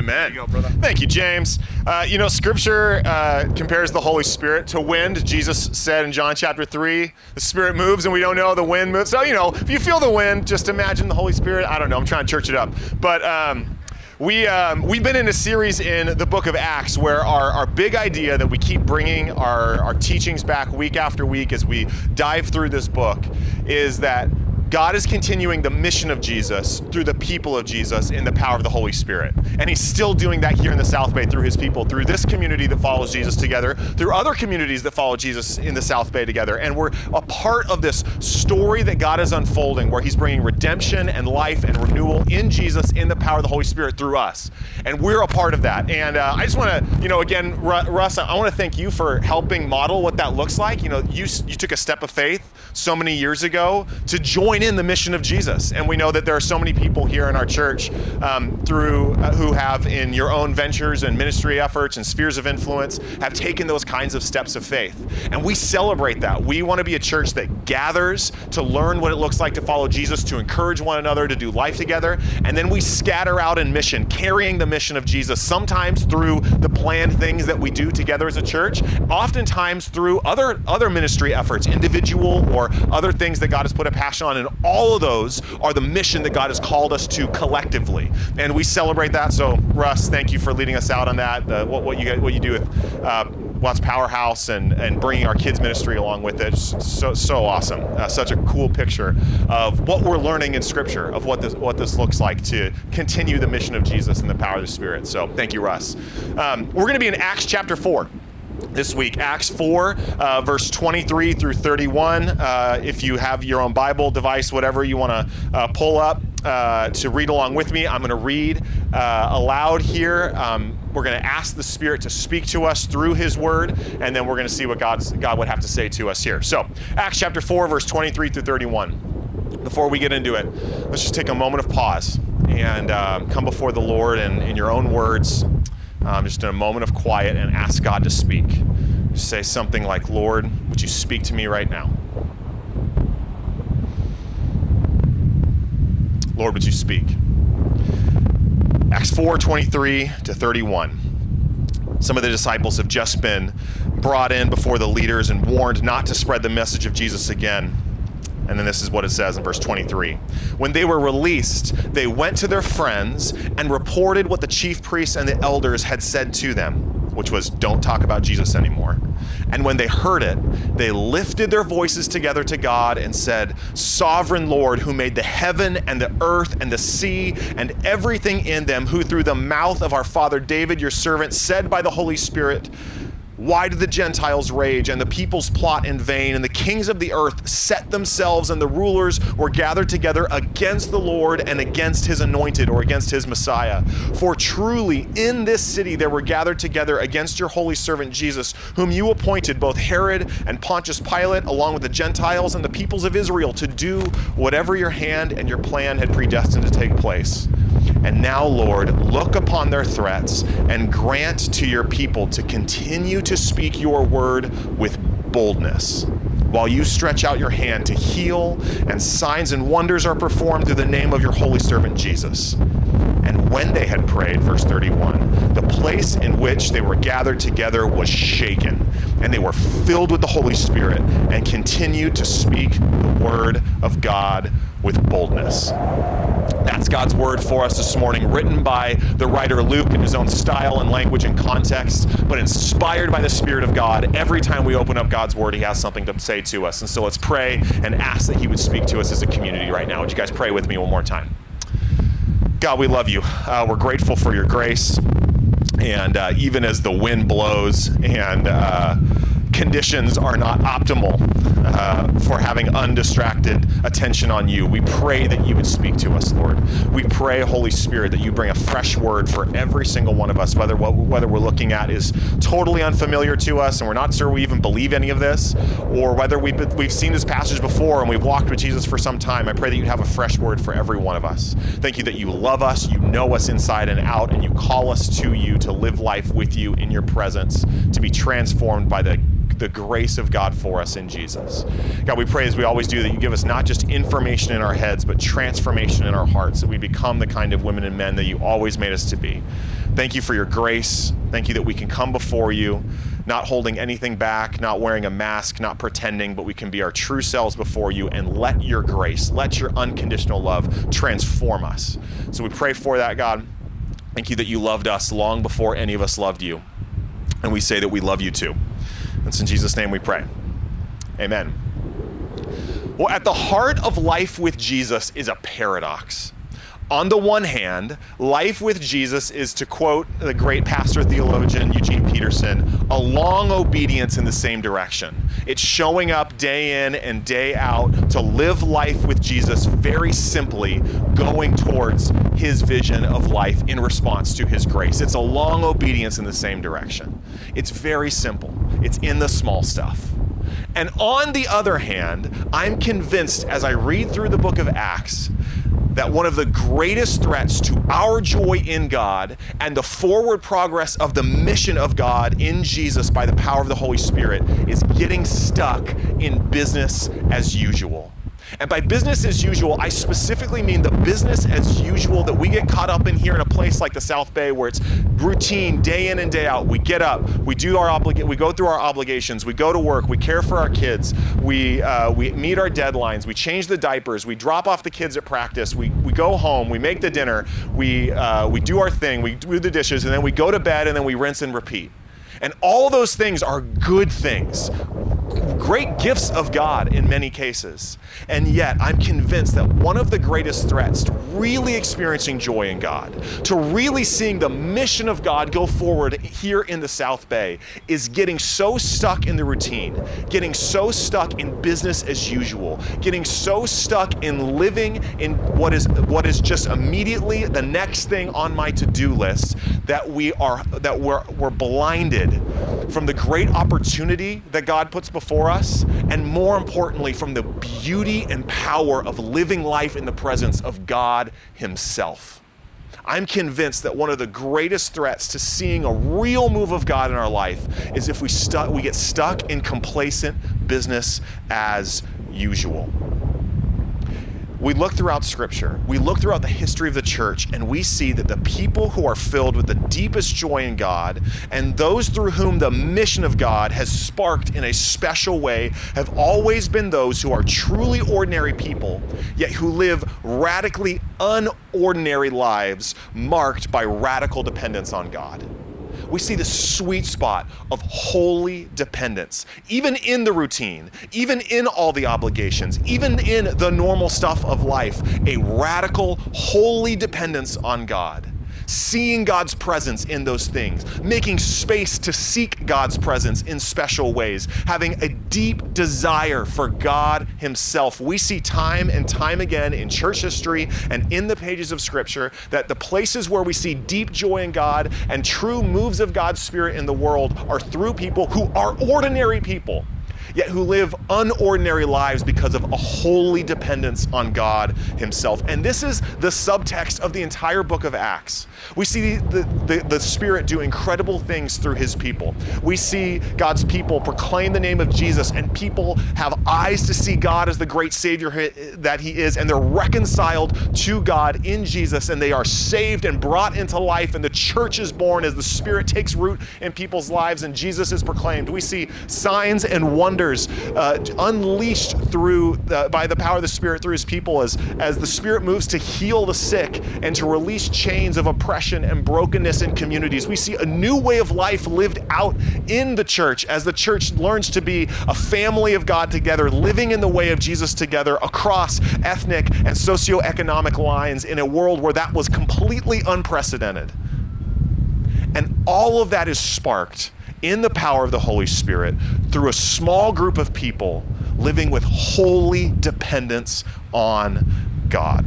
Amen. you go, brother. Thank you, James. Uh, you know, Scripture uh, compares the Holy Spirit to wind. Jesus said in John chapter 3, the Spirit moves and we don't know the wind moves. So, you know, if you feel the wind, just imagine the Holy Spirit. I don't know. I'm trying to church it up. But, um, we, um, we've been in a series in the book of Acts where our, our big idea that we keep bringing our, our teachings back week after week as we dive through this book is that God is continuing the mission of Jesus through the people of Jesus in the power of the Holy Spirit. And He's still doing that here in the South Bay through His people, through this community that follows Jesus together, through other communities that follow Jesus in the South Bay together. And we're a part of this story that God is unfolding where He's bringing redemption and life and renewal in Jesus in the power of the Holy Spirit through us. And we're a part of that. And uh, I just want to, you know, again, Ru- Russ, I want to thank you for helping model what that looks like. You know, you, you took a step of faith so many years ago to join in the mission of Jesus. And we know that there are so many people here in our church um, through uh, who have in your own ventures and ministry efforts and spheres of influence have taken those kinds of steps of faith. And we celebrate that. We want to be a church that gathers to learn what it looks like to follow Jesus, to encourage one another to do life together, and then we scatter out in mission, carrying the mission of Jesus, sometimes through the planned things that we do together as a church, oftentimes through other other ministry efforts, individual or other things that God has put a passion on, and all of those are the mission that God has called us to collectively, and we celebrate that. So, Russ, thank you for leading us out on that. What, what you what you do with uh, Watts Powerhouse and and bringing our kids ministry along with it, so so awesome. Uh, such a cool picture of what we're learning in Scripture of what this what this looks like to continue the mission of Jesus and the power of the Spirit. So, thank you, Russ. Um, we're going to be in Acts chapter four this week. Acts 4, uh, verse 23 through 31. Uh, if you have your own Bible device, whatever you want to uh, pull up uh, to read along with me, I'm going to read uh, aloud here. Um, we're going to ask the Spirit to speak to us through His Word, and then we're going to see what God's, God would have to say to us here. So, Acts chapter 4, verse 23 through 31. Before we get into it, let's just take a moment of pause and um, come before the Lord and in your own words um, just in a moment of quiet and ask God to speak. Just say something like, Lord, would you speak to me right now? Lord, would you speak? Acts 4 23 to 31. Some of the disciples have just been brought in before the leaders and warned not to spread the message of Jesus again. And then this is what it says in verse 23. When they were released, they went to their friends and reported what the chief priests and the elders had said to them, which was, Don't talk about Jesus anymore. And when they heard it, they lifted their voices together to God and said, Sovereign Lord, who made the heaven and the earth and the sea and everything in them, who through the mouth of our father David, your servant, said by the Holy Spirit, why did the Gentiles rage and the peoples plot in vain? And the kings of the earth set themselves, and the rulers were gathered together against the Lord and against his anointed or against his Messiah. For truly in this city there were gathered together against your holy servant Jesus, whom you appointed, both Herod and Pontius Pilate, along with the Gentiles and the peoples of Israel, to do whatever your hand and your plan had predestined to take place. And now, Lord, look upon their threats and grant to your people to continue to speak your word with boldness. While you stretch out your hand to heal, and signs and wonders are performed through the name of your holy servant Jesus. And when they had prayed, verse 31, the place in which they were gathered together was shaken, and they were filled with the Holy Spirit and continued to speak the word of God with boldness. That's God's word for us this morning, written by the writer Luke in his own style and language and context, but inspired by the Spirit of God. Every time we open up God's word, he has something to say to us. And so let's pray and ask that he would speak to us as a community right now. Would you guys pray with me one more time? God, we love you. Uh, we're grateful for your grace. And uh, even as the wind blows and uh, conditions are not optimal uh, for having undistracted attention on you, we pray that you would speak to us, Lord. We pray, Holy Spirit, that you bring a fresh word for every single one of us, whether what, whether we're looking at is totally unfamiliar to us and we're not sure we even believe any of this, or whether we've, we've seen this passage before and we've walked with Jesus for some time. I pray that you'd have a fresh word for every one of us. Thank you that you love us, you know us inside and out, and you call us to you to live life with you in your presence, to be transformed by the the grace of God for us in Jesus. God, we pray as we always do that you give us not just information in our heads, but transformation in our hearts, that we become the kind of women and men that you always made us to be. Thank you for your grace. Thank you that we can come before you, not holding anything back, not wearing a mask, not pretending, but we can be our true selves before you and let your grace, let your unconditional love transform us. So we pray for that, God. Thank you that you loved us long before any of us loved you. And we say that we love you too. It's in Jesus' name we pray. Amen. Well, at the heart of life with Jesus is a paradox. On the one hand, life with Jesus is, to quote the great pastor theologian Eugene Peterson, a long obedience in the same direction. It's showing up day in and day out to live life with Jesus very simply, going towards his vision of life in response to his grace. It's a long obedience in the same direction. It's very simple, it's in the small stuff. And on the other hand, I'm convinced as I read through the book of Acts that one of the greatest threats to our joy in God and the forward progress of the mission of God in Jesus by the power of the Holy Spirit is getting stuck in business as usual. And by business as usual, I specifically mean the business as usual that we get caught up in here in a place like the South Bay where it's routine day in and day out. We get up, we do our oblig- we go through our obligations, we go to work, we care for our kids, we uh, we meet our deadlines, we change the diapers, we drop off the kids at practice, we, we go home, we make the dinner, we uh, we do our thing, we do the dishes, and then we go to bed and then we rinse and repeat. And all those things are good things, great gifts of God in many cases. And yet, I'm convinced that one of the greatest threats to really experiencing joy in God, to really seeing the mission of God go forward here in the South Bay, is getting so stuck in the routine, getting so stuck in business as usual, getting so stuck in living in what is what is just immediately the next thing on my to-do list that we are that we're we're blinded from the great opportunity that God puts before us, and more importantly, from the beauty and power of living life in the presence of God Himself. I'm convinced that one of the greatest threats to seeing a real move of God in our life is if we, stu- we get stuck in complacent business as usual we look throughout Scripture, we look throughout the history of the church, and we see that the people who are filled with the deepest joy in God and those through whom the mission of God has sparked in a special way have always been those who are truly ordinary people, yet who live radically unordinary lives marked by radical dependence on God we see the sweet spot of holy dependence, even in the routine, even in all the obligations, even in the normal stuff of life, a radical, holy dependence on God seeing God's presence in those things, making space to seek God's presence in special ways, having a deep desire for God Himself. We see time and time again in church history and in the pages of Scripture that the places where we see deep joy in God and true moves of God's Spirit in the world are through people who are ordinary people yet who live unordinary lives because of a holy dependence on God Himself. And this is the subtext of the entire book of Acts. We see the, the, the, Spirit do incredible things through His people. We see God's people proclaim the name of Jesus, and people have eyes to see God as the great Savior that He is, and they're reconciled to God in Jesus, and they are saved and brought into life, and the church is born as the Spirit takes root in people's lives, and Jesus is proclaimed. We see signs and wonders uh, unleashed through by the power of the Spirit through His people as, as the Spirit moves to heal the sick and to release chains of oppression and brokenness in communities. We see a new way of life lived out in the church as the church learns to be a family of God together, living in the way of Jesus together across ethnic and socioeconomic lines in a world where that was completely unprecedented. And all of that is sparked in the power of the Holy Spirit through a small group of people living with holy dependence on God.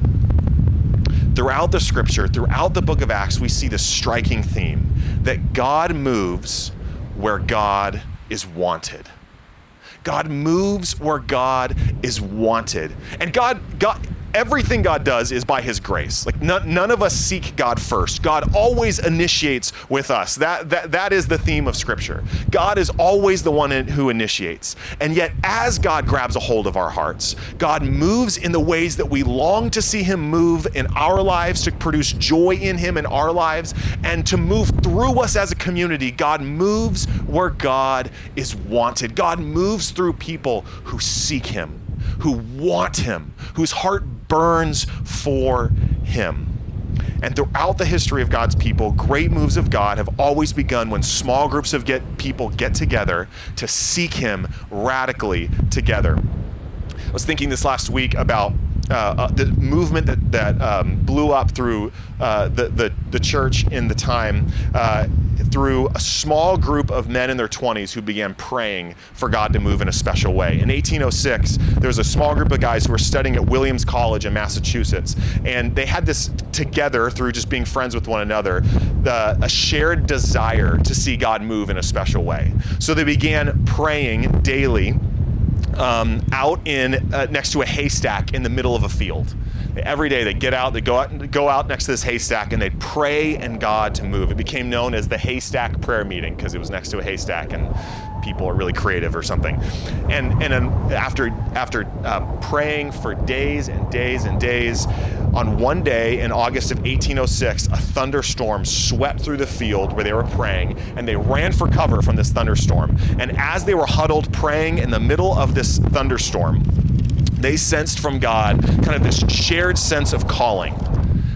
Throughout the scripture, throughout the book of Acts, we see this striking theme that God moves where God is wanted. God moves where God is wanted. And God, God, everything God does is by His grace. Like none, none of us seek God first. God always initiates with us. That, that, that is the theme of Scripture. God is always the one who initiates. And yet, as God grabs a hold of our hearts, God moves in the ways that we long to see Him move in our lives, to produce joy in Him in our lives, and to move through us as a community. God moves where God is wanted. God moves through people who seek Him, who want Him, whose heart burns for Him. And throughout the history of God's people, great moves of God have always begun when small groups of get people get together to seek Him radically together. I was thinking this last week about uh, uh, the movement that, that um, blew up through uh, the, the, the, church in the time uh, through a small group of men in their 20s who began praying for God to move in a special way. In 1806, there was a small group of guys who were studying at Williams College in Massachusetts, and they had this together through just being friends with one another, the, a shared desire to see God move in a special way. So they began praying daily um, out in uh, next to a haystack in the middle of a field. Every day they get out, they go out, go out next to this haystack, and they pray and God to move. It became known as the haystack prayer meeting because it was next to a haystack, and people are really creative or something. And and then after after uh, praying for days and days and days, on one day in August of 1806, a thunderstorm swept through the field where they were praying, and they ran for cover from this thunderstorm. And as they were huddled praying in the middle of this thunderstorm, they sensed from God kind of this shared sense of calling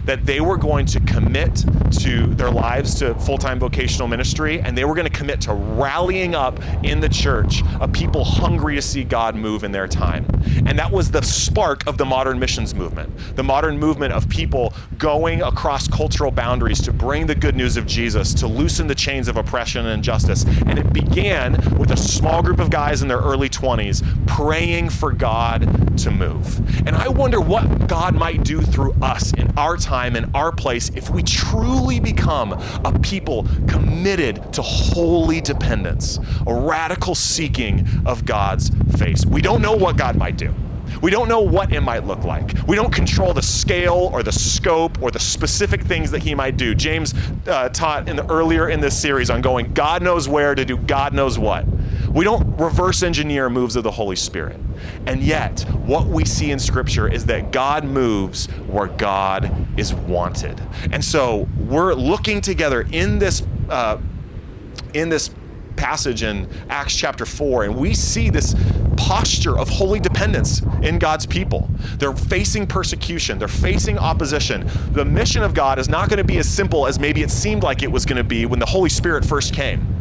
that they were going to commit to their lives to full time vocational ministry and they were going to commit to rallying up in the church a people hungry to see God move in their time. And that was the spark of the modern missions movement, the modern movement of people going across cultural boundaries to bring the good news of Jesus, to loosen the chains of oppression and injustice. And it began with a small group of guys in their early 20s praying for God to move. And I wonder what God might do through us in our time time and our place if we truly become a people committed to holy dependence, a radical seeking of God's face. We don't know what God might do. We don't know what it might look like. We don't control the scale or the scope or the specific things that he might do. James uh, taught in the, earlier in this series on going God knows where to do God knows what. We don't reverse engineer moves of the Holy Spirit. And yet, what we see in Scripture is that God moves where God is wanted. And so we're looking together in this. Uh, in this passage in Acts chapter 4, and we see this posture of holy dependence in God's people. They're facing persecution, they're facing opposition. The mission of God is not going to be as simple as maybe it seemed like it was going to be when the Holy Spirit first came.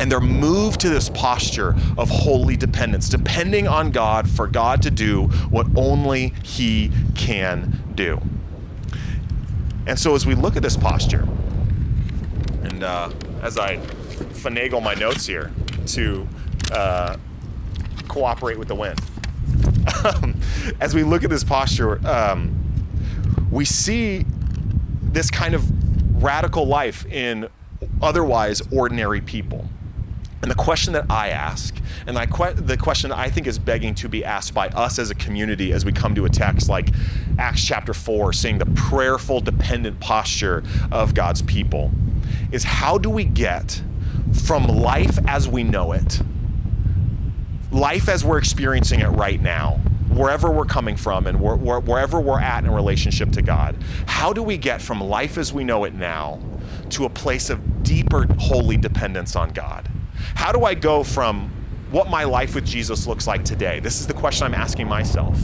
And they're moved to this posture of holy dependence, depending on God for God to do what only He can do. And so, as we look at this posture, and uh, as I finagle my notes here to uh, cooperate with the wind. As we look at this posture, um, we see this kind of radical life in otherwise ordinary people. And the question that I ask, and que- the question I think is begging to be asked by us as a community as we come to a text like Acts chapter 4, seeing the prayerful, dependent posture of God's people, is how do we get from life as we know it, life as we're experiencing it right now, wherever we're coming from and wherever we're at in relationship to God, how do we get from life as we know it now to a place of deeper holy dependence on God? How do I go from what my life with Jesus looks like today? This is the question I'm asking myself.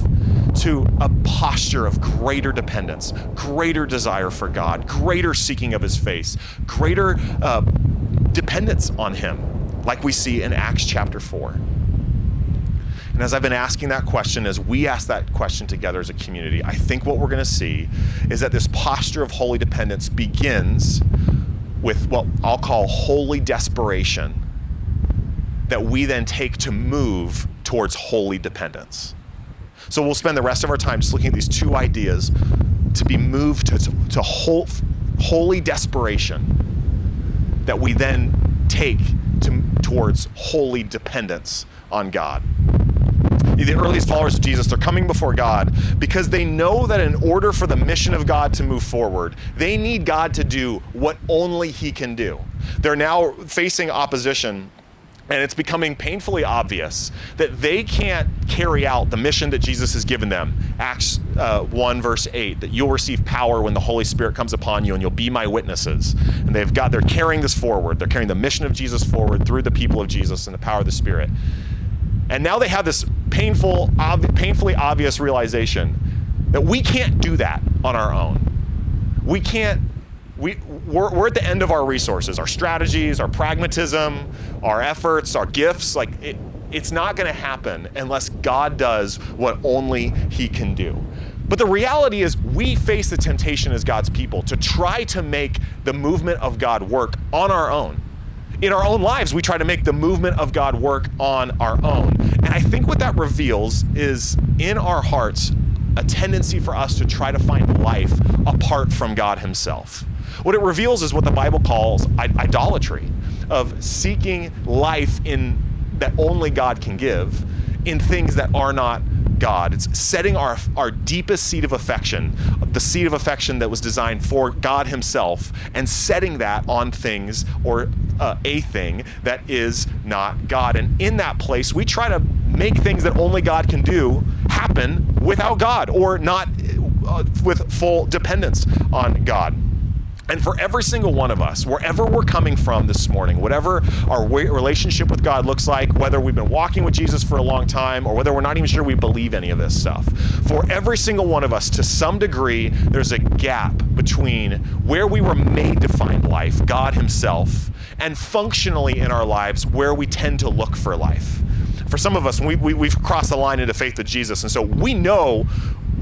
To a posture of greater dependence, greater desire for God, greater seeking of His face, greater uh, dependence on Him, like we see in Acts chapter 4. And as I've been asking that question, as we ask that question together as a community, I think what we're going to see is that this posture of holy dependence begins with what I'll call holy desperation that we then take to move towards holy dependence. So we'll spend the rest of our time just looking at these two ideas to be moved to, to whole, holy desperation that we then take to, towards holy dependence on God. the earliest followers of Jesus, they're coming before God because they know that in order for the mission of God to move forward, they need God to do what only He can do. They're now facing opposition and it's becoming painfully obvious that they can't carry out the mission that Jesus has given them. Acts uh, 1, verse 8, that you'll receive power when the Holy Spirit comes upon you and you'll be my witnesses. And they've got, they're carrying this forward. They're carrying the mission of Jesus forward through the people of Jesus and the power of the Spirit. And now they have this painful, ob- painfully obvious realization that we can't do that on our own. We can't we, we're, we're, at the end of our resources, our strategies, our pragmatism, our efforts, our gifts. Like, it, it's not going to happen unless God does what only He can do. But the reality is, we face the temptation as God's people to try to make the movement of God work on our own. In our own lives, we try to make the movement of God work on our own. And I think what that reveals is in our hearts a tendency for us to try to find life apart from God Himself. What it reveals is what the Bible calls idolatry, of seeking life in that only God can give in things that are not God. It's setting our, our deepest seed of affection, the seed of affection that was designed for God Himself, and setting that on things or uh, a thing that is not God. And in that place, we try to make things that only God can do happen without God or not uh, with full dependence on God. And for every single one of us, wherever we're coming from this morning, whatever our relationship with God looks like, whether we've been walking with Jesus for a long time or whether we're not even sure we believe any of this stuff, for every single one of us, to some degree, there's a gap between where we were made to find life, God Himself, and functionally in our lives where we tend to look for life. For some of us, we, we, we've crossed the line into faith with Jesus, and so we know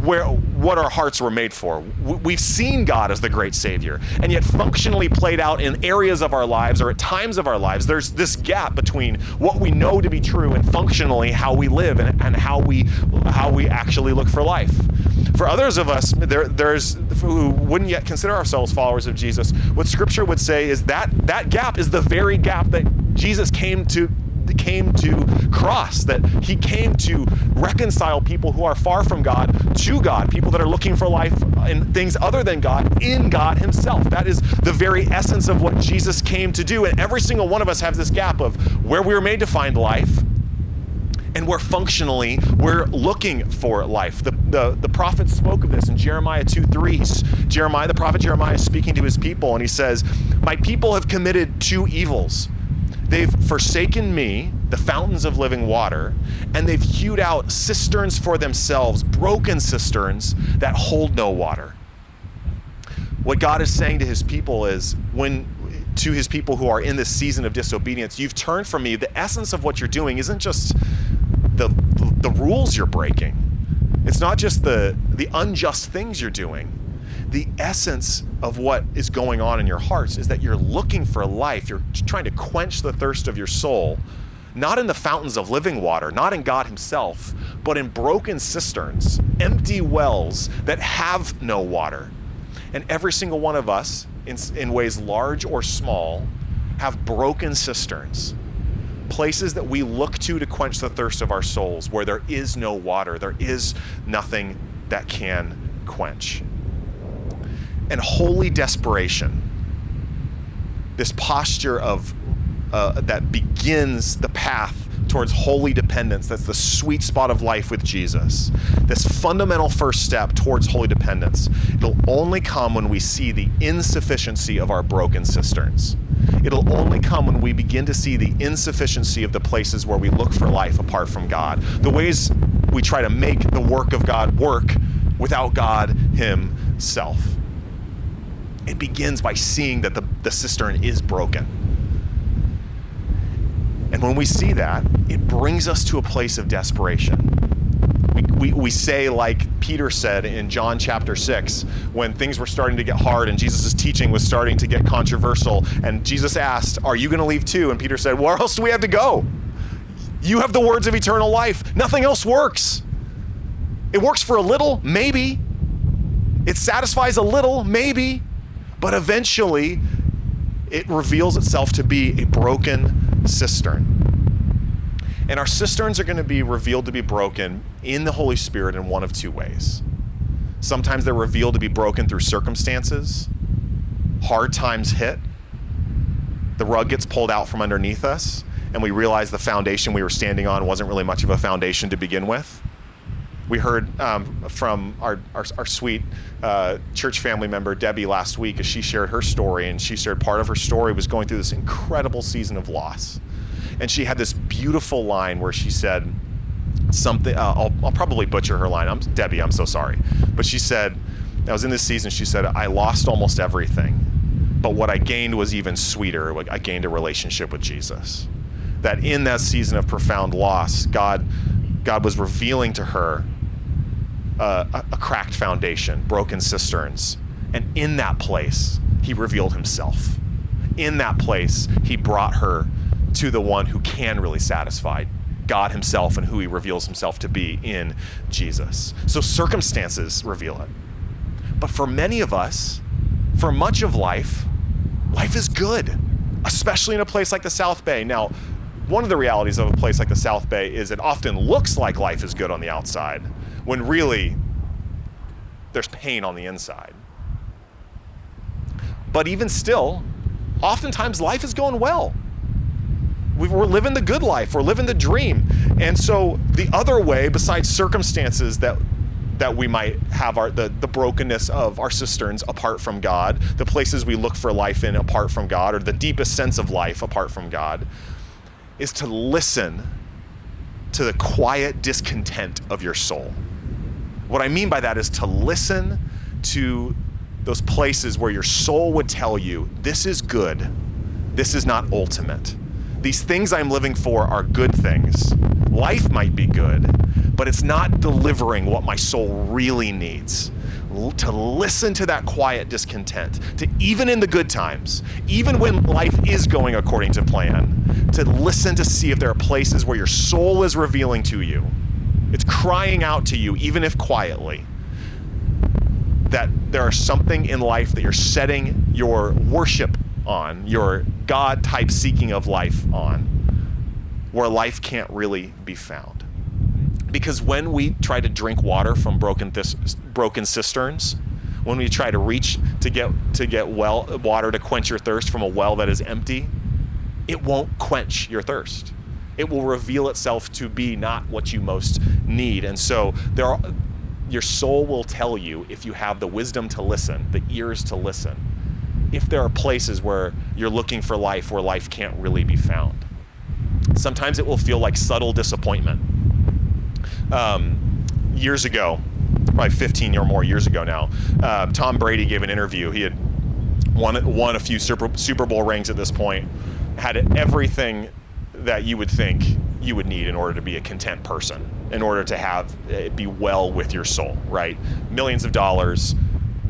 where what our hearts were made for. We've seen God as the great Savior, and yet functionally played out in areas of our lives or at times of our lives, there's this gap between what we know to be true and functionally how we live and, and how we how we actually look for life. For others of us, there, there's who wouldn't yet consider ourselves followers of Jesus. What Scripture would say is that that gap is the very gap that Jesus came to came to cross, that he came to reconcile people who are far from God to God, people that are looking for life in things other than God in God himself. That is the very essence of what Jesus came to do. And every single one of us has this gap of where we were made to find life and where functionally we're looking for life. The, the, the prophet spoke of this in Jeremiah 2 3. Jeremiah, the prophet Jeremiah, is speaking to his people, and he says, My people have committed two evils. They've forsaken me, the fountains of living water, and they've hewed out cisterns for themselves, broken cisterns that hold no water. What God is saying to his people is when to his people who are in this season of disobedience, you've turned from me. The essence of what you're doing isn't just the the rules you're breaking. It's not just the the unjust things you're doing the essence of what is going on in your hearts is that you're looking for life. You're trying to quench the thirst of your soul, not in the fountains of living water, not in God Himself, but in broken cisterns, empty wells that have no water. And every single one of us, in, in ways large or small, have broken cisterns. Places that we look to to quench the thirst of our souls, where there is no water, there is nothing that can quench and holy desperation. This posture of uh, that begins the path towards holy dependence. That's the sweet spot of life with Jesus. This fundamental first step towards holy dependence. It'll only come when we see the insufficiency of our broken cisterns. It'll only come when we begin to see the insufficiency of the places where we look for life apart from God. The ways we try to make the work of God work without God Himself it begins by seeing that the, the cistern is broken. And when we see that, it brings us to a place of desperation. We, we, we say, like Peter said in John chapter 6, when things were starting to get hard and Jesus' teaching was starting to get controversial, and Jesus asked, Are you going to leave too? And Peter said, Where else do we have to go? You have the words of eternal life. Nothing else works. It works for a little, maybe. It satisfies a little, maybe. But eventually, it reveals itself to be a broken cistern. And our cisterns are going to be revealed to be broken in the Holy Spirit in one of two ways. Sometimes they're revealed to be broken through circumstances, hard times hit, the rug gets pulled out from underneath us, and we realize the foundation we were standing on wasn't really much of a foundation to begin with. We heard um, from our, our, our sweet uh, church family member, Debbie, last week as she shared her story, and she shared part of her story was going through this incredible season of loss. And she had this beautiful line where she said, something, uh, I'll, I'll probably butcher her line. I'm Debbie, I'm so sorry. But she said, I was in this season, she said, I lost almost everything, but what I gained was even sweeter. I gained a relationship with Jesus. That in that season of profound loss, God, God was revealing to her uh, a, a cracked foundation, broken cisterns. And in that place, he revealed himself. In that place, he brought her to the one who can really satisfy God himself and who he reveals himself to be in Jesus. So circumstances reveal it. But for many of us, for much of life, life is good, especially in a place like the South Bay. Now, one of the realities of a place like the South Bay is it often looks like life is good on the outside, when really there's pain on the inside. But even still, oftentimes life is going well. We're living the good life. We're living the dream. And so the other way, besides circumstances that that we might have our the, the brokenness of our cisterns apart from God, the places we look for life in apart from God, or the deepest sense of life apart from God, is to listen to the quiet discontent of your soul. What I mean by that is to listen to those places where your soul would tell you, this is good, this is not ultimate. These things I'm living for are good things. Life might be good, but it's not delivering what my soul really needs. To listen to that quiet discontent, to even in the good times, even when life is going according to plan, to listen to see if there are places where your soul is revealing to you. It's crying out to you, even if quietly, that there is something in life that you're setting your worship on, your God type seeking of life on, where life can't really be found. Because when we try to drink water from broken, th- broken cisterns, when we try to reach to get to get well water to quench your thirst from a well that is empty, it won't quench your thirst. It will reveal itself to be not what you most need. And so there are, your soul will tell you if you have the wisdom to listen, the ears to listen, if there are places where you're looking for life where life can't really be found. Sometimes it will feel like subtle disappointment. Um, years ago, probably 15 or more years ago now, uh, Tom Brady gave an interview. He had won, won a few Super, Super Bowl rings at this point, had everything that you would think you would need in order to be a content person, in order to have it be well with your soul, right? Millions of dollars,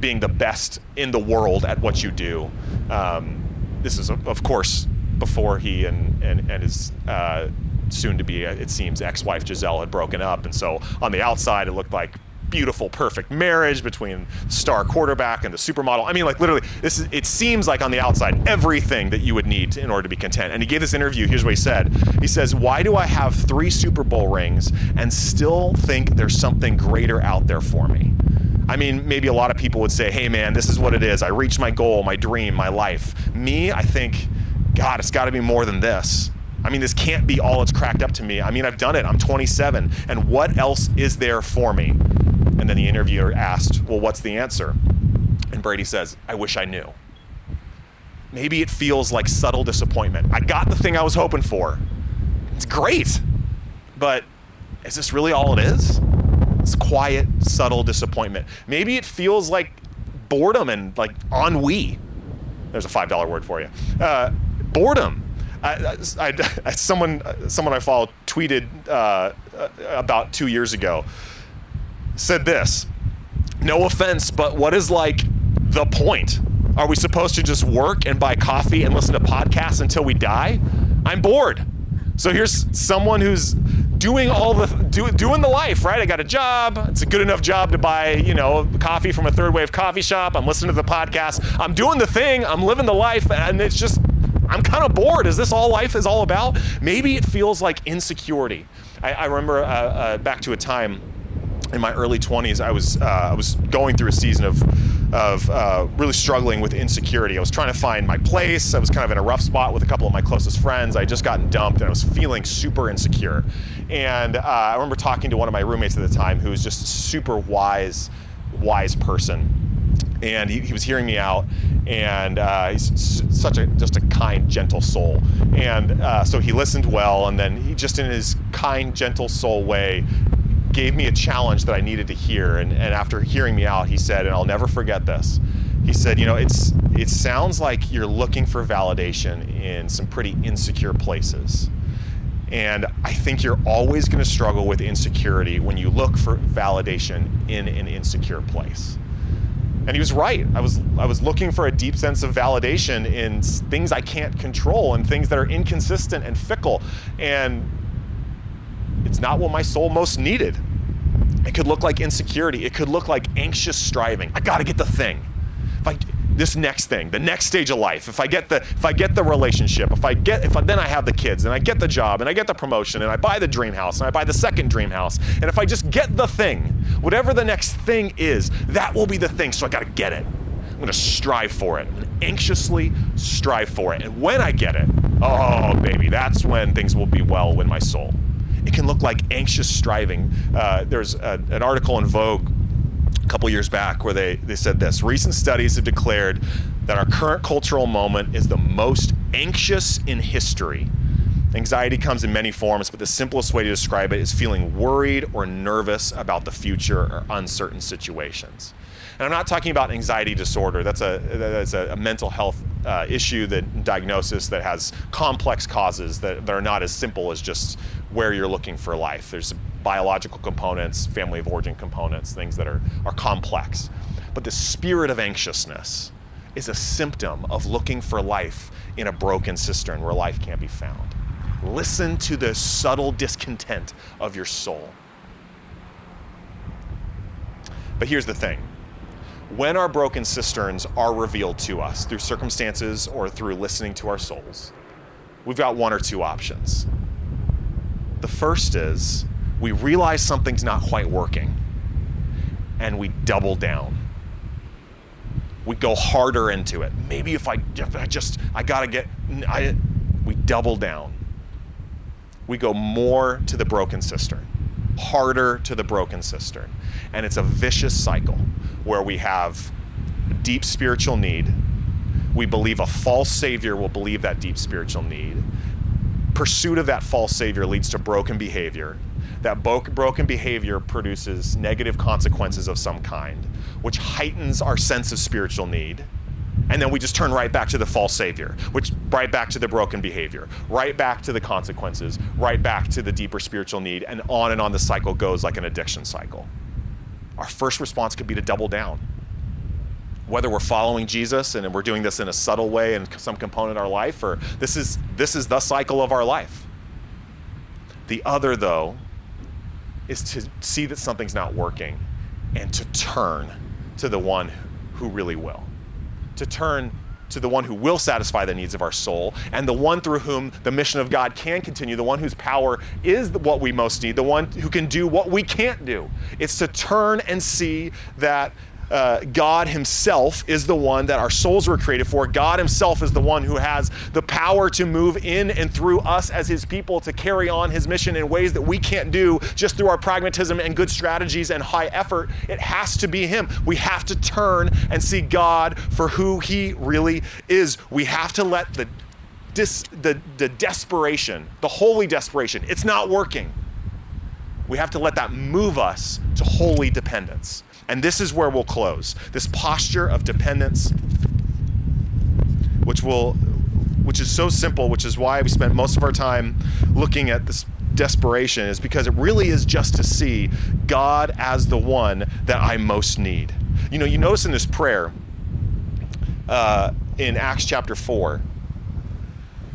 being the best in the world at what you do. Um, this is, of course, before he and, and, and his uh, soon to be, it seems, ex wife Gisele had broken up. And so on the outside, it looked like beautiful, perfect marriage between star quarterback and the supermodel. I mean, like literally, this is, it seems like on the outside everything that you would need in order to be content. And he gave this interview. Here's what he said. He says, "Why do I have three Super Bowl rings and still think there's something greater out there for me?" I mean, maybe a lot of people would say, hey, man, this is what it is. I reached my goal, my dream, my life. Me, I think, God, it's got to be more than this. I mean, this can't be all it's cracked up to me. I mean, I've done it. I'm 27. And what else is there for me? And then the interviewer asked, well, what's the answer? And Brady says, I wish I knew. Maybe it feels like subtle disappointment. I got the thing I was hoping for. It's great. But is this really all it is? It's quiet, subtle disappointment. Maybe it feels like boredom and like ennui. There's a five dollar word for you. Uh, boredom. I, I, I, someone, someone I follow tweeted uh, about two years ago. Said this. No offense, but what is like the point? Are we supposed to just work and buy coffee and listen to podcasts until we die? I'm bored. So here's someone who's doing all the do, doing the life, right? I got a job. It's a good enough job to buy, you know, coffee from a third wave coffee shop. I'm listening to the podcast. I'm doing the thing. I'm living the life, and it's just I'm kind of bored. Is this all life is all about? Maybe it feels like insecurity. I, I remember uh, uh, back to a time in my early 20s, I was uh, I was going through a season of of uh, really struggling with insecurity. I was trying to find my place. I was kind of in a rough spot with a couple of my closest friends. I had just gotten dumped, and I was feeling super insecure. And uh, I remember talking to one of my roommates at the time, who was just a super wise, wise person and he, he, was hearing me out and uh, he's such a just a kind gentle soul and uh, so he listened well and then he just in his kind gentle soul way gave me a challenge that i needed to hear and, and after hearing me out he said and i'll never forget this he said you know it's it sounds like you're looking for validation in some pretty insecure places and I think you're always going to struggle with insecurity when you look for validation in an insecure place. And he was right. I was I was looking for a deep sense of validation in things I can't control and things that are inconsistent and fickle. And it's not what my soul most needed. It could look like insecurity. It could look like anxious striving. I got to get the thing. If I this next thing, the next stage of life. If I get the if I get the relationship, if I get if I, then I have the kids and I get the job and I get the promotion and I buy the dream house and I buy the second dream house. And if I just get the thing, whatever the next thing is, that will be the thing. So I got to get it. I'm going to strive for it. And Anxiously strive for it. And when I get it, oh baby, that's when things will be well with my soul. It can look like anxious striving. Uh, there's a, an article in Vogue a couple years back where they, they said this recent studies have declared that our current cultural moment is the most anxious in history anxiety comes in many forms but the simplest way to describe it is feeling worried or nervous about the future or uncertain situations and i'm not talking about anxiety disorder that's a that's a, a mental health uh, issue that diagnosis that has complex causes that, that are not as simple as just where you're looking for life there's biological components, family of origin components, things that are, are complex. But the spirit of anxiousness is a symptom of looking for life in a broken cistern where life can't be found. Listen to the subtle discontent of your soul. But here's the thing when our broken cisterns are revealed to us through circumstances or through listening to our souls, we've got one or two options. The first is we realize something's not quite working and we double down. We go harder into it. Maybe if I, if I just, I gotta get, I, we double down. We go more to the broken cistern, harder to the broken cistern. And it's a vicious cycle where we have deep spiritual need. We believe a false Savior will believe that deep spiritual need. Pursuit of that false Savior leads to broken behavior that broken behavior produces negative consequences of some kind, which heightens our sense of spiritual need. And then we just turn right back to the false savior, which right back to the broken behavior, right back to the consequences, right back to the deeper spiritual need, and on and on the cycle goes like an addiction cycle. Our first response could be to double down. Whether we're following Jesus and we're doing this in a subtle way in some component of our life, or this is this is the cycle of our life. The other, though, is to see that something's not working and to turn to the one who really will. To turn to the one who will satisfy the needs of our soul and the one through whom the mission of God can continue, the one whose power is what we most need, the one who can do what we can't do. It's to turn and see that uh, God Himself is the one that our souls were created for. God Himself is the one who has the power to move in and through us as His people to carry on His mission in ways that we can't do just through our pragmatism and good strategies and high effort. It has to be Him. We have to turn and see God for who He really is. We have to let the, dis, the, the desperation, the holy desperation, it's not working. We have to let that move us to holy dependence. And this is where we'll close. This posture of dependence, which will which is so simple, which is why we spent most of our time looking at this desperation, is because it really is just to see God as the one that I most need. You know, you notice in this prayer uh, in Acts chapter 4,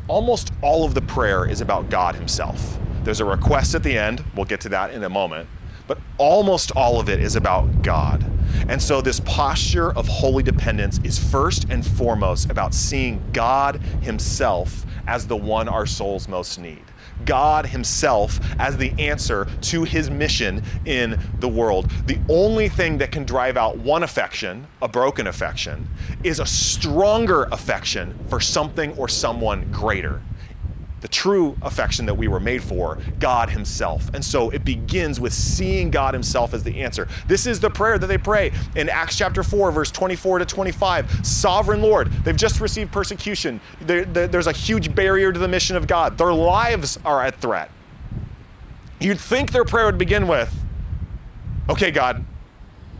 almost all of the prayer is about God Himself. There's a request at the end, we'll get to that in a moment but almost all of it is about God. And so, this posture of holy dependence is first and foremost about seeing God Himself as the one our souls most need. God Himself as the answer to His mission in the world. The only thing that can drive out one affection, a broken affection, is a stronger affection for something or someone greater the true affection that we were made for, God Himself. And so it begins with seeing God Himself as the answer. This is the prayer that they pray in Acts chapter 4, verse 24 to 25. Sovereign Lord, they've just received persecution. there's a huge barrier to the mission of God, their lives are at threat. You'd think their prayer would begin with, Okay, God,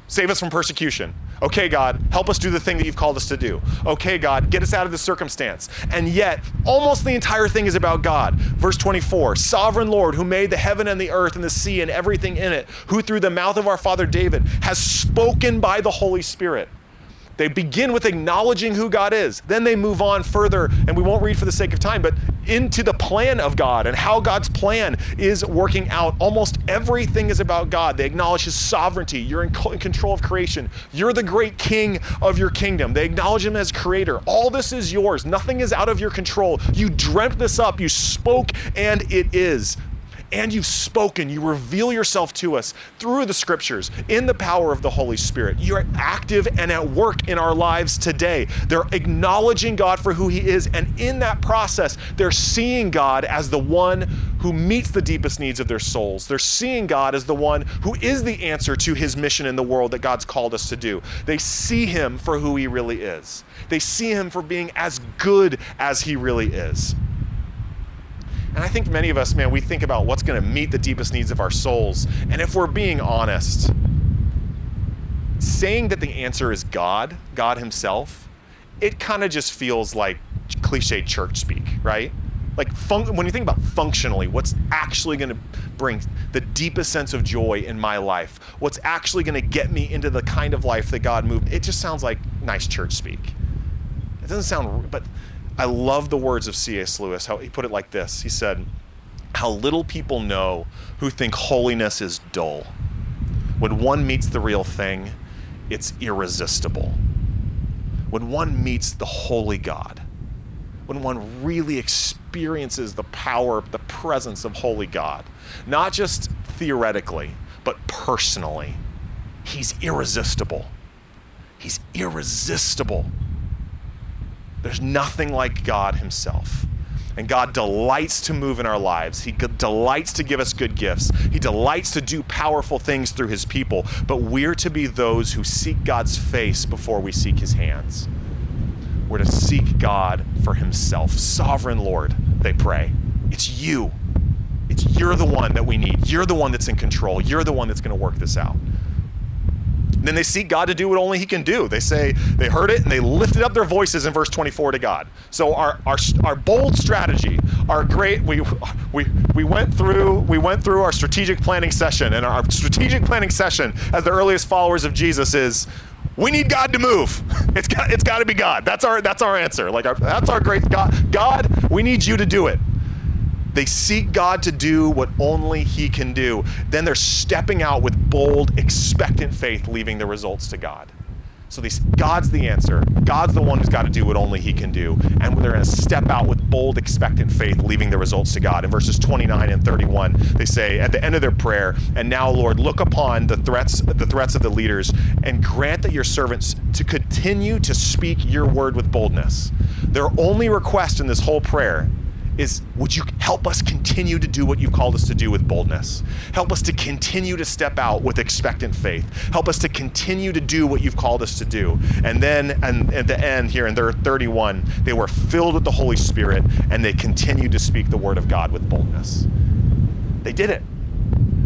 save us from persecution. Okay, God, help us do the thing that you've called us to do. Okay, God, get us out of this circumstance. And yet, almost the entire thing is about God. Verse 24 Sovereign Lord, who made the heaven and the earth and the sea and everything in it, who through the mouth of our father David has spoken by the Holy Spirit they begin with acknowledging who God is. Then they move on further, and we won't read for the sake of time, but into the plan of God and how God's plan is working out. Almost everything is about God. They acknowledge His sovereignty. You're in, control of creation. You're the great king of your kingdom. They acknowledge Him as creator. All this is yours. Nothing is out of your control. You dreamt this up. You spoke, and it is and you've spoken. You reveal yourself to us through the scriptures in the power of the Holy Spirit. You're active and at work in our lives today. They're acknowledging God for who He is, and in that process, they're seeing God as the one who meets the deepest needs of their souls. They're seeing God as the one who is the answer to His mission in the world that God's called us to do. They see Him for who He really is, they see Him for being as good as He really is. And I think many of us, man, we think about what's going to meet the deepest needs of our souls. And if we're being honest, saying that the answer is God, God Himself, it kind of just feels like cliche church speak, right? Like fun- when you think about functionally, what's actually going to bring the deepest sense of joy in my life, what's actually going to get me into the kind of life that God moved, it just sounds like nice church speak. It doesn't sound, but I love the words of C.S. Lewis, how he put it like this. He said, How little people know who think holiness is dull. When one meets the real thing, it's irresistible. When one meets the holy God, when one really experiences the power, the presence of holy God, not just theoretically, but personally, he's irresistible. He's irresistible. There's nothing like God Himself. And God delights to move in our lives. He delights to give us good gifts. He delights to do powerful things through His people. But we're to be those who seek God's face before we seek His hands. We're to seek God for Himself. Sovereign Lord, they pray. It's you. It's you're the one that we need. You're the one that's in control. You're the one that's going to work this out. Then they seek God to do what only He can do. They say they heard it and they lifted up their voices in verse 24 to God. So our our, our bold strategy, our great we we we went through we went through our strategic planning session, and our strategic planning session as the earliest followers of Jesus is we need God to move. It's got it's got to be God. That's our that's our answer. Like our, that's our great God. God, we need you to do it. They seek God to do what only He can do. Then they're stepping out with bold, expectant faith, leaving the results to God. So these, God's the answer. God's the one who's got to do what only He can do. And they're going to step out with bold, expectant faith, leaving the results to God. In verses 29 and 31, they say at the end of their prayer, "And now, Lord, look upon the threats, the threats of the leaders, and grant that your servants to continue to speak your word with boldness." Their only request in this whole prayer is would you help us continue to do what you've called us to do with boldness? Help us to continue to step out with expectant faith. Help us to continue to do what you've called us to do. And then and at the end here in their 31, they were filled with the Holy Spirit and they continued to speak the word of God with boldness. They did it.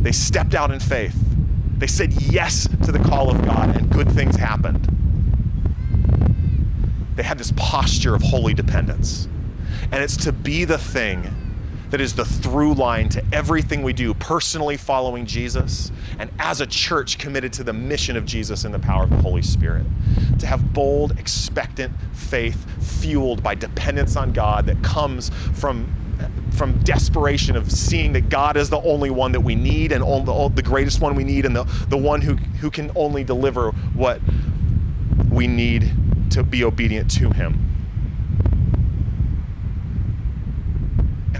They stepped out in faith. They said yes to the call of God and good things happened. They had this posture of holy dependence. And it's to be the thing that is the through line to everything we do, personally following Jesus, and as a church committed to the mission of Jesus in the power of the Holy Spirit. To have bold, expectant faith fueled by dependence on God that comes from from desperation of seeing that God is the only one that we need and the, the greatest one we need and the, the one who, who can only deliver what we need to be obedient to him.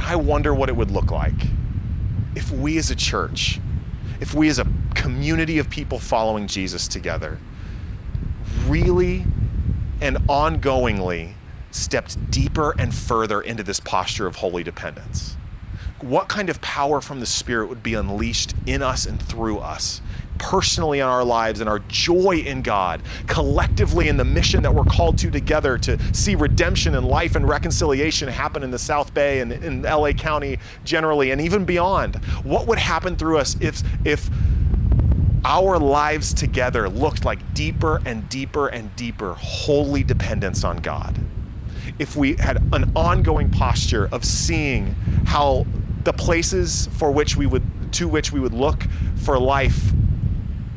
And I wonder what it would look like if we as a church, if we as a community of people following Jesus together, really and ongoingly stepped deeper and further into this posture of holy dependence? What kind of power from the Spirit would be unleashed in us and through us? Personally in our lives and our joy in God, collectively in the mission that we're called to together to see redemption and life and reconciliation happen in the South Bay and in LA County generally and even beyond. What would happen through us if if our lives together looked like deeper and deeper and deeper holy dependence on God? if we had an ongoing posture of seeing how the places for which we would to which we would look for life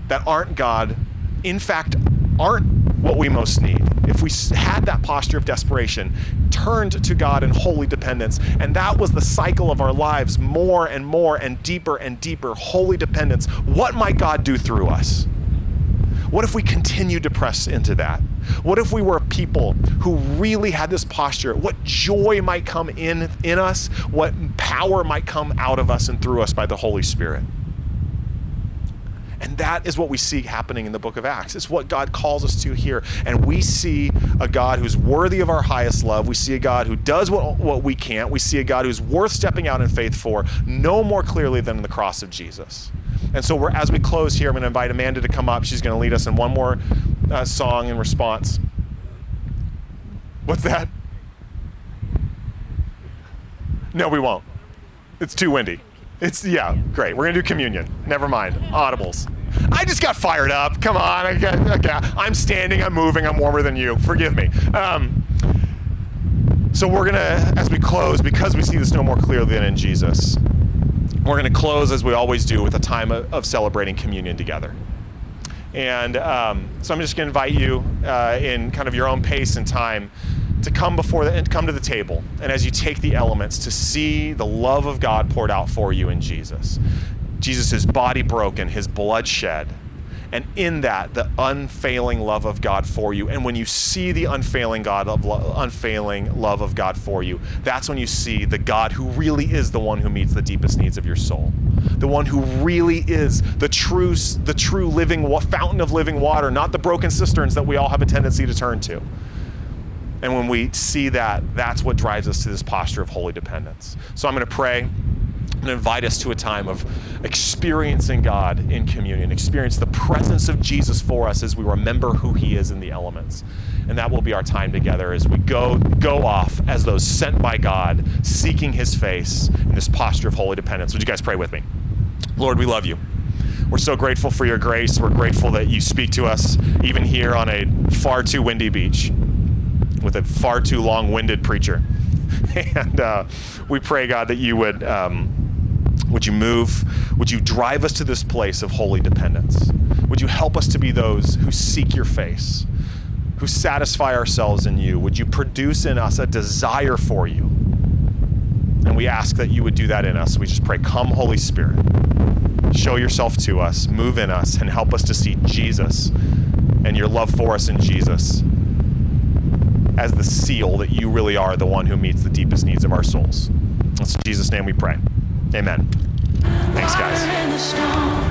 that aren't God in fact aren't what we most need. If we had that posture of desperation, turned to God in holy dependence, and that was the cycle of our lives more and more and deeper and deeper holy dependence, what might God do through us? What if we continued to press into that? What if we were a people who really had this posture? What joy might come in in us? What power might come out of us and through us by the Holy Spirit? And that is what we see happening in the book of Acts. It's what God calls us to here. And we see a God who's worthy of our highest love. We see a God who does what, what we can't. We see a God who's worth stepping out in faith for, no more clearly than the cross of Jesus. And so, we're, as we close here, I'm going to invite Amanda to come up. She's going to lead us in one more uh, song in response. What's that? No, we won't. It's too windy. It's, yeah, great. We're going to do communion. Never mind. Audibles. I just got fired up. Come on. I got, okay. I'm standing, I'm moving, I'm warmer than you. Forgive me. Um, so we're to, as we close, because we see this no more clearly than in Jesus, we're to close, as we always do, with a time of, of celebrating communion together. And um, so I'm just to invite you uh, in kind of your own pace and time to come before the, and come to the table. And as you take the elements, to see the love of God poured out for you in Jesus. Jesus' body broken, his blood shed and in that the unfailing love of God for you. And when you see the unfailing God of lo- unfailing love of God for you, that's when you see the God who really is the one who meets the deepest needs of your soul. The one who really is the true the true living fountain of living water, not the broken cisterns that we all have a tendency to turn to. And when we see that, that's what drives us to this posture of holy dependence. So I'm going to pray and invite us to a time of experiencing God in communion, experience the presence of Jesus for us as we remember who he is in the elements. And that will be our time together as we go go off as those sent by God, seeking his face in this posture of holy dependence. Would you guys pray with me? Lord, we love you. We're so grateful for your grace. We're grateful that you speak to us even here on a far too windy beach with a far too long-winded preacher. And uh, we pray, God, that you would um, would you move? Would you drive us to this place of holy dependence? Would you help us to be those who seek your face, who satisfy ourselves in you? Would you produce in us a desire for you? And we ask that you would do that in us. We just pray, Come, Holy Spirit. Show yourself to us, move in us, and help us to see Jesus and your love for us in Jesus as the seal that you really are the one who meets the deepest needs of our souls. In Jesus' name we pray. Amen. Thanks, guys.